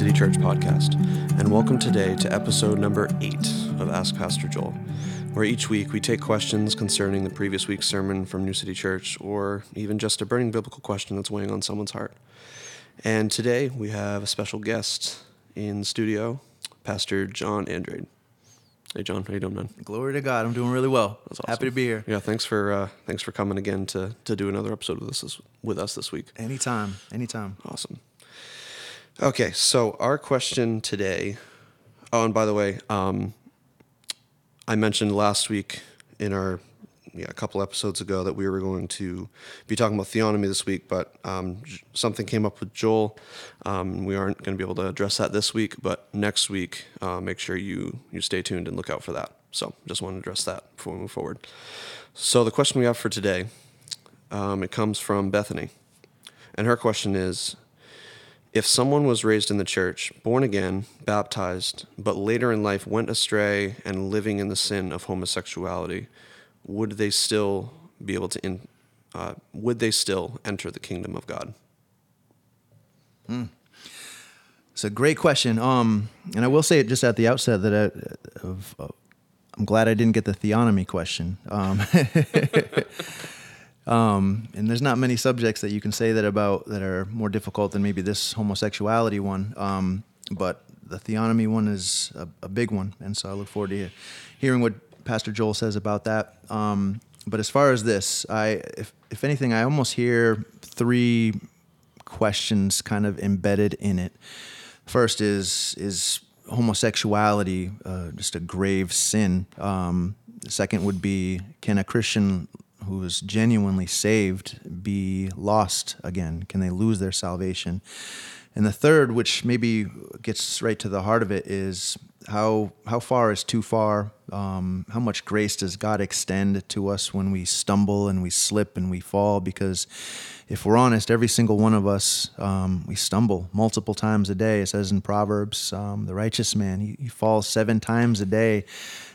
City Church podcast, and welcome today to episode number eight of Ask Pastor Joel, where each week we take questions concerning the previous week's sermon from New City Church, or even just a burning biblical question that's weighing on someone's heart. And today we have a special guest in studio, Pastor John Andrade. Hey, John, how you doing, man? Glory to God. I'm doing really well. That's Happy to be here. Yeah, thanks for uh, thanks for coming again to to do another episode with us with us this week. Anytime. Anytime. Awesome. Okay, so our question today. Oh, and by the way, um, I mentioned last week in our yeah a couple episodes ago that we were going to be talking about theonomy this week, but um, something came up with Joel. Um, we aren't going to be able to address that this week, but next week, uh, make sure you you stay tuned and look out for that. So, just want to address that before we move forward. So, the question we have for today, um, it comes from Bethany, and her question is if someone was raised in the church, born again, baptized, but later in life went astray and living in the sin of homosexuality, would they still be able to in, uh, would they still enter the kingdom of God? It's a great question. Um, and I will say it just at the outset that I, I'm glad I didn't get the theonomy question. Um, um, and there's not many subjects that you can say that about that are more difficult than maybe this homosexuality one. Um, but the theonomy one is a, a big one, and so I look forward to hearing what Pastor Joel says about that. Um, but as far as this, I if if anything, I almost hear three questions kind of embedded in it. First is is homosexuality uh, just a grave sin? Um, the second would be can a Christian who is genuinely saved be lost again? Can they lose their salvation? And the third, which maybe gets right to the heart of it, is how how far is too far? Um, how much grace does God extend to us when we stumble and we slip and we fall? Because if we're honest, every single one of us um, we stumble multiple times a day. It says in Proverbs, um, the righteous man he, he falls seven times a day.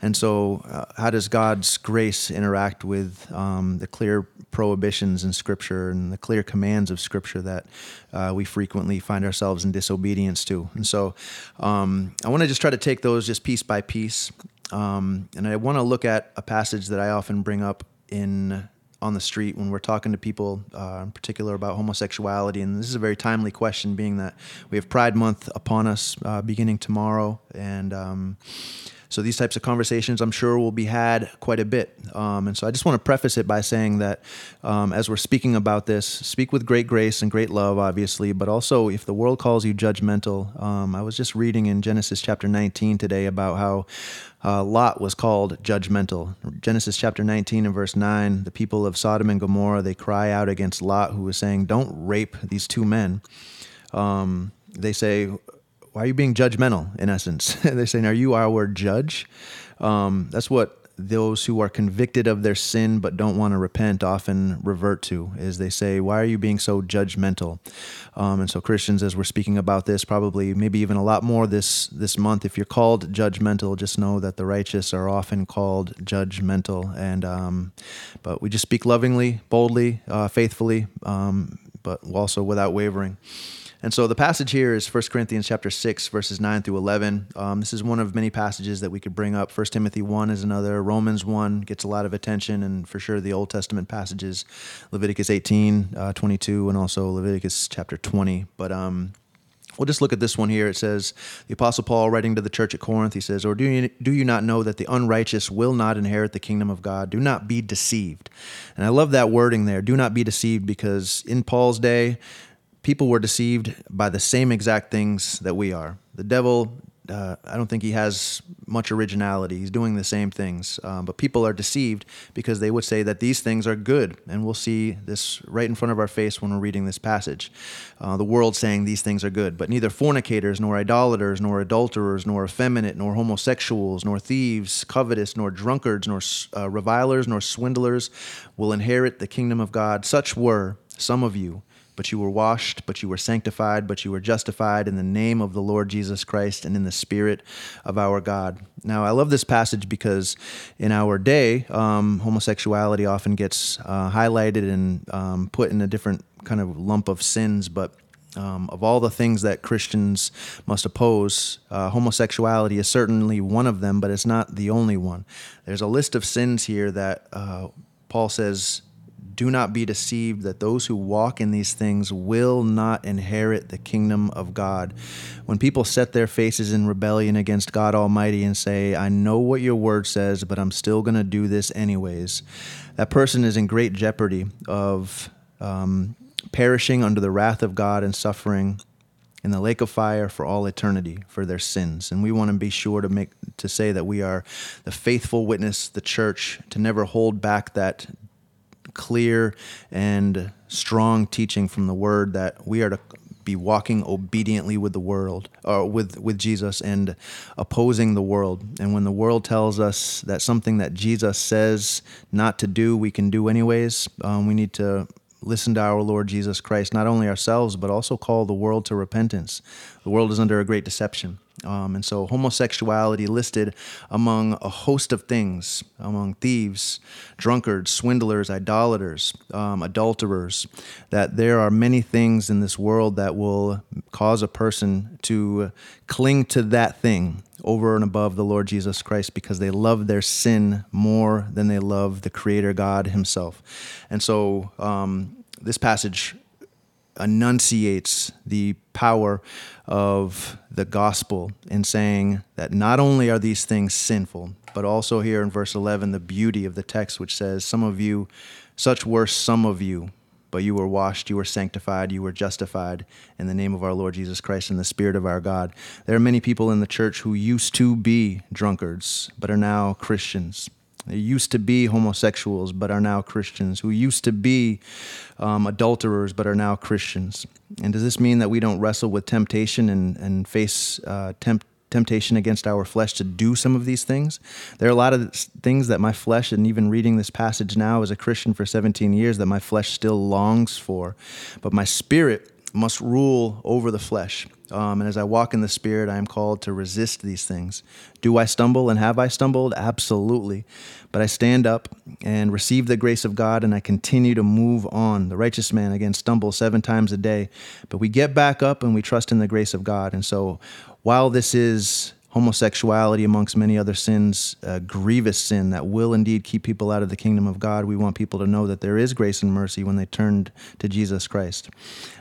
And so, uh, how does God's grace interact with um, the clear prohibitions in Scripture and the clear commands of Scripture that uh, we frequently find ourselves in disobedience to? And so, um, I want to just try to take those just piece by piece. Um, and I want to look at a passage that I often bring up in on the street when we're talking to people, uh, in particular about homosexuality. And this is a very timely question, being that we have Pride Month upon us uh, beginning tomorrow, and um, so these types of conversations, I'm sure, will be had quite a bit. Um, and so I just want to preface it by saying that um, as we're speaking about this, speak with great grace and great love, obviously, but also if the world calls you judgmental. Um, I was just reading in Genesis chapter 19 today about how uh, Lot was called judgmental. Genesis chapter 19 and verse 9, the people of Sodom and Gomorrah, they cry out against Lot, who was saying, Don't rape these two men. Um, they say, why are you being judgmental in essence? They're saying are you our judge? Um, that's what those who are convicted of their sin but don't want to repent often revert to is they say why are you being so judgmental? Um, and so christians as we're speaking about this probably maybe even a lot more this this month if you're called judgmental just know that the righteous are often called judgmental. And um, but we just speak lovingly boldly uh, faithfully um, but also without wavering and so the passage here is 1 Corinthians chapter 6, verses 9 through 11. Um, this is one of many passages that we could bring up. 1 Timothy 1 is another. Romans 1 gets a lot of attention, and for sure the Old Testament passages, Leviticus 18, uh, 22, and also Leviticus chapter 20. But um, We'll just look at this one here. It says, the Apostle Paul writing to the church at Corinth, he says, Or do you, do you not know that the unrighteous will not inherit the kingdom of God? Do not be deceived. And I love that wording there. Do not be deceived because in Paul's day, people were deceived by the same exact things that we are. The devil, uh, I don't think he has much originality. He's doing the same things. Um, but people are deceived because they would say that these things are good. And we'll see this right in front of our face when we're reading this passage. Uh, the world saying these things are good. But neither fornicators, nor idolaters, nor adulterers, nor effeminate, nor homosexuals, nor thieves, covetous, nor drunkards, nor uh, revilers, nor swindlers will inherit the kingdom of God. Such were some of you but you were washed, but you were sanctified, but you were justified in the name of the Lord Jesus Christ and in the Spirit of our God. Now, I love this passage because in our day, um, homosexuality often gets uh, highlighted and um, put in a different kind of lump of sins, but Um, of all the things that Christians must oppose, uh, homosexuality is certainly one of them, but it's not the only one. There's a list of sins here that uh, Paul says do not be deceived that those who walk in these things will not inherit the kingdom of God. When people set their faces in rebellion against God Almighty and say, I know what your word says, but I'm still going to do this anyways, that person is in great jeopardy of um, perishing under the wrath of God and suffering in the lake of fire for all eternity for their sins. And we want to be sure to make to say that we are the faithful witness, the church, to never hold back that clear and strong teaching from the word that we are to be walking obediently with the world or with with Jesus and opposing the world. And when the world tells us that something that Jesus says not to do we can do anyways. Um, we need to listen to our Lord Jesus Christ not only ourselves but also call the world to repentance. The world is under a great deception um, and so homosexuality listed among a host of things, among thieves, drunkards, swindlers, idolaters, um, adulterers, that there are many things in this world that will cause a person to cling to that thing over and above the Lord Jesus Christ because they love their sin more than they love the Creator God Himself. And so um, this passage enunciates the power of the gospel in saying that not only are these things sinful, but also here in verse 11, the beauty of the text, which says, Some of you, such were some of you, but you were washed, you were sanctified, you were justified in the name of our Lord Jesus Christ and the Spirit of our God. There are many people in the church who used to be drunkards, but are now Christians. They used to be homosexuals, but are now Christians, who used to be um, adulterers, but are now Christians. And does this mean that we don't wrestle with temptation and, and face uh, temp- temptation against our flesh to do some of these things? There are a lot of things that my flesh, and even reading this passage now as a Christian for 17 years, that my flesh still longs for. But my spirit must rule over the flesh. Um, and as I walk in the Spirit, I am called to resist these things. Do I stumble and have I stumbled? Absolutely. But I stand up and receive the grace of God and I continue to move on. The righteous man, again, stumbles seven times a day. But we get back up and we trust in the grace of God. And so while this is homosexuality, amongst many other sins, a grievous sin that will indeed keep people out of the kingdom of God. We want people to know that there is grace and mercy when they turned to Jesus Christ.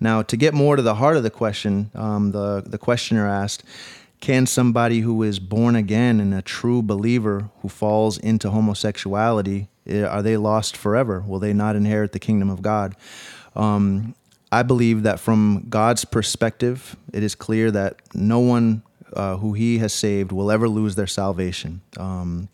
Now, to get more to the heart of the question, um, the, the questioner asked, can somebody who is born again and a true believer who falls into homosexuality, eh, are they lost forever? Will they not inherit the kingdom of God? Um, I believe that from God's perspective, it is clear that no one uh, who he has saved will ever lose their salvation. Um,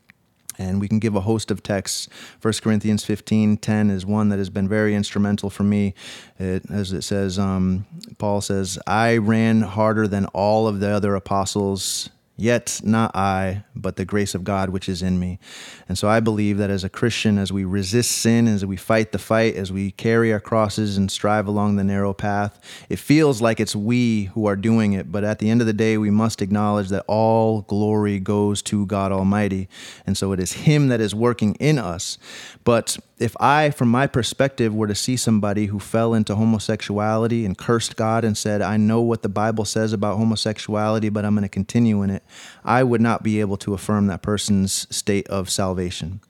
and we can give a host of texts. 1 Corinthians 15 10 is one that has been very instrumental for me. It, as it says, um, Paul says, I ran harder than all of the other apostles Yet not I, but the grace of God which is in me. And so I believe that as a Christian, as we resist sin, as we fight the fight, as we carry our crosses and strive along the narrow path, it feels like it's we who are doing it. But at the end of the day, we must acknowledge that all glory goes to God Almighty. And so it is Him that is working in us. But if I, from my perspective, were to see somebody who fell into homosexuality and cursed God and said, I know what the Bible says about homosexuality, but I'm going to continue in it, I would not be able to affirm that person's state of salvation.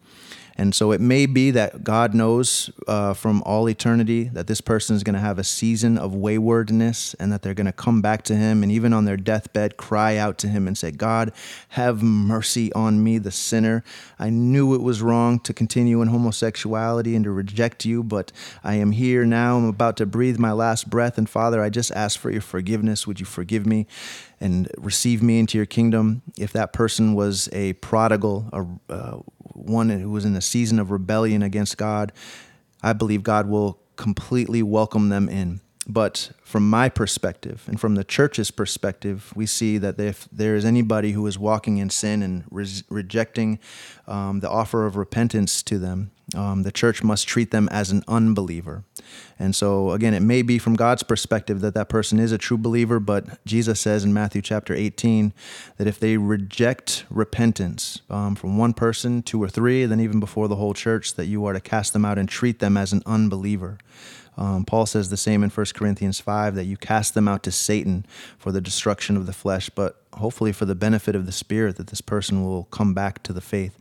And so it may be that God knows uh, from all eternity that this person is going to have a season of waywardness and that they're going to come back to Him and even on their deathbed cry out to Him and say, God, have mercy on me, the sinner. I knew it was wrong to continue in homosexuality and to reject you, but I am here now. I'm about to breathe my last breath. And Father, I just ask for your forgiveness. Would you forgive me? and receive me into your kingdom. If that person was a prodigal, a, uh, one who was in a season of rebellion against God, I believe God will completely welcome them in. But from my perspective and from the church's perspective, we see that if there is anybody who is walking in sin and re- rejecting um, the offer of repentance to them, um, the church must treat them as an unbeliever. And so, again, it may be from God's perspective that that person is a true believer, but Jesus says in Matthew chapter 18 that if they reject repentance um, from one person, two or three, then even before the whole church, that you are to cast them out and treat them as an unbeliever. Um, Paul says the same in 1 Corinthians 5 that you cast them out to Satan for the destruction of the flesh, but hopefully for the benefit of the spirit, that this person will come back to the faith.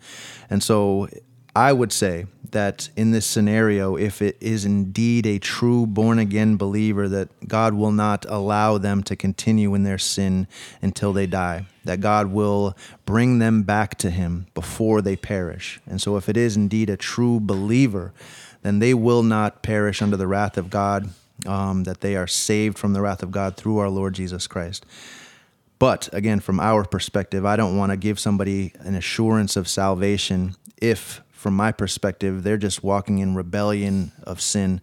And so I would say that in this scenario, if it is indeed a true born again believer, that God will not allow them to continue in their sin until they die, that God will bring them back to Him before they perish. And so, if it is indeed a true believer, then they will not perish under the wrath of God, um, that they are saved from the wrath of God through our Lord Jesus Christ. But again, from our perspective, I don't want to give somebody an assurance of salvation if, from my perspective, they're just walking in rebellion of sin.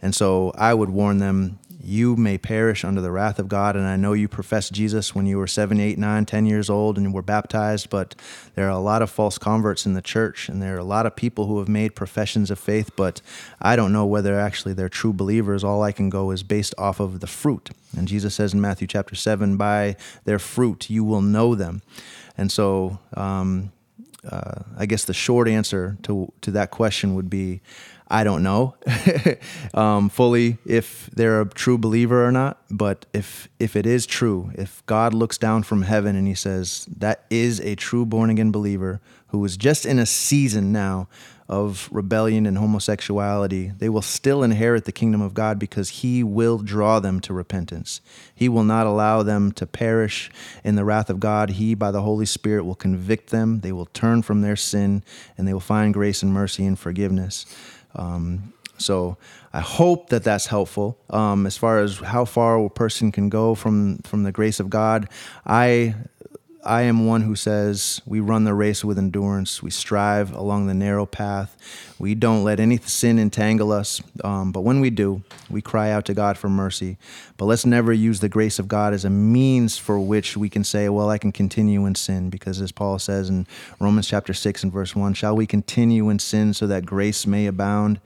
And so I would warn them you may perish under the wrath of God. And I know you professed Jesus when you were seven, eight, nine, ten years old and were baptized, but there are a lot of false converts in the church, and there are a lot of people who have made professions of faith, but I don't know whether actually they're true believers. All I can go is based off of the fruit. And Jesus says in Matthew chapter 7, by their fruit you will know them. And so, um, uh, I guess the short answer to to that question would be I don't know um, fully if they're a true believer or not. But if if it is true, if God looks down from heaven and He says that is a true born again believer who is just in a season now of rebellion and homosexuality, they will still inherit the kingdom of God because He will draw them to repentance. He will not allow them to perish in the wrath of God. He, by the Holy Spirit, will convict them. They will turn from their sin and they will find grace and mercy and forgiveness. Um, so I hope that that's helpful. Um, as far as how far a person can go from from the grace of God, I I am one who says we run the race with endurance. We strive along the narrow path. We don't let any sin entangle us. Um, but when we do, we cry out to God for mercy. But let's never use the grace of God as a means for which we can say, well, I can continue in sin. Because as Paul says in Romans chapter 6 and verse 1, shall we continue in sin so that grace may abound?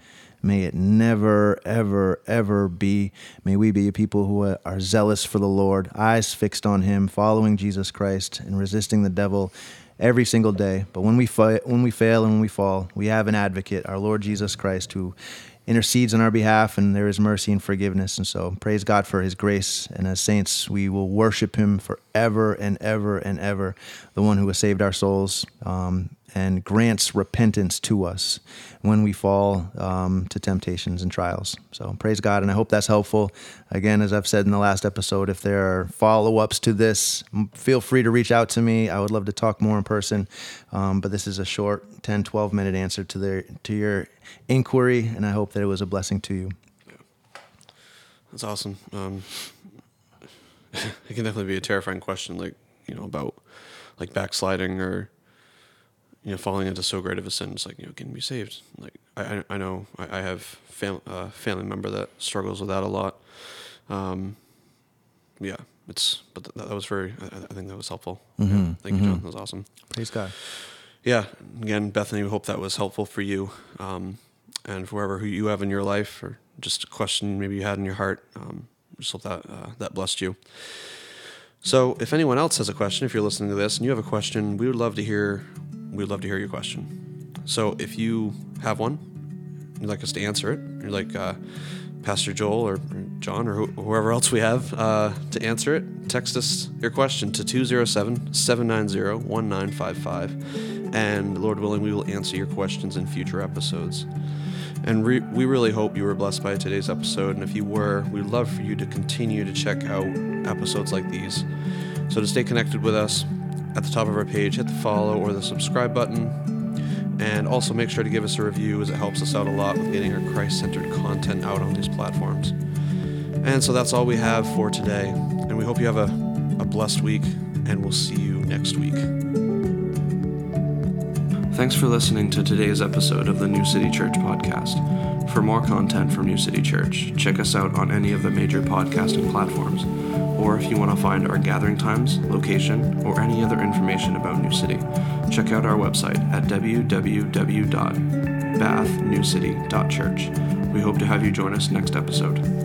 May it never, ever, ever be. May we be a people who are zealous for the Lord, eyes fixed on Him, following Jesus Christ, and resisting the devil every single day. But when we, fa- when we fail and when we fall, we have an advocate, our Lord Jesus Christ, who intercedes on our behalf, and there is mercy and forgiveness. And so, praise God for His grace. And as saints, we will worship Him forever and ever and ever, the one who has saved our souls. Um, and grants repentance to us when we fall um, to temptations and trials. So praise God, and I hope that's helpful. Again, as I've said in the last episode, if there are follow ups to this, feel free to reach out to me. I would love to talk more in person. Um, but this is a short 10, 12 minute answer to, their, to your inquiry, and I hope that it was a blessing to you. That's awesome. Um, it can definitely be a terrifying question, like, you know, about like backsliding or you know, falling into so great of a sin, it's like, you know, can be saved. Like, I, I know I, I have fam- a family member that struggles with that a lot. Um, yeah, it's, but th- that was very, I, I, think that was helpful. Mm-hmm. Yeah, thank mm-hmm. you, John. That was awesome. Praise God. Yeah. Again, Bethany, we hope that was helpful for you. Um, and for whoever who you have in your life or just a question maybe you had in your heart. Um, just hope that, uh, that blessed you. So if anyone else has a question, if you're listening to this and you have a question, we would love to hear we'd love to hear your question. So if you have one, you'd like us to answer it, you're like uh, Pastor Joel or, John or wh- whoever else we have uh, to answer it, text us your question to 207 790 1955. And Lord willing, we will answer your questions in future episodes. And re- we really hope you were blessed by today's episode. And if you were, we'd love for you to continue to check out episodes like these. So to stay connected with us, at the top of our page, hit the follow or the subscribe button. And also make sure to give us a review as it helps us out a lot with getting our Christ centered content out on these platforms. And so that's all we have for today. And we hope you have a, a blessed week, and we'll see you next week. Thanks for listening to today's episode of the New City Church podcast. For more content from New City Church, check us out on any of the major podcasting platforms or if you want to find our gathering times, location, or any other information about New City, check out our website at www.bathnewcity.church. We hope to have you join us next episode.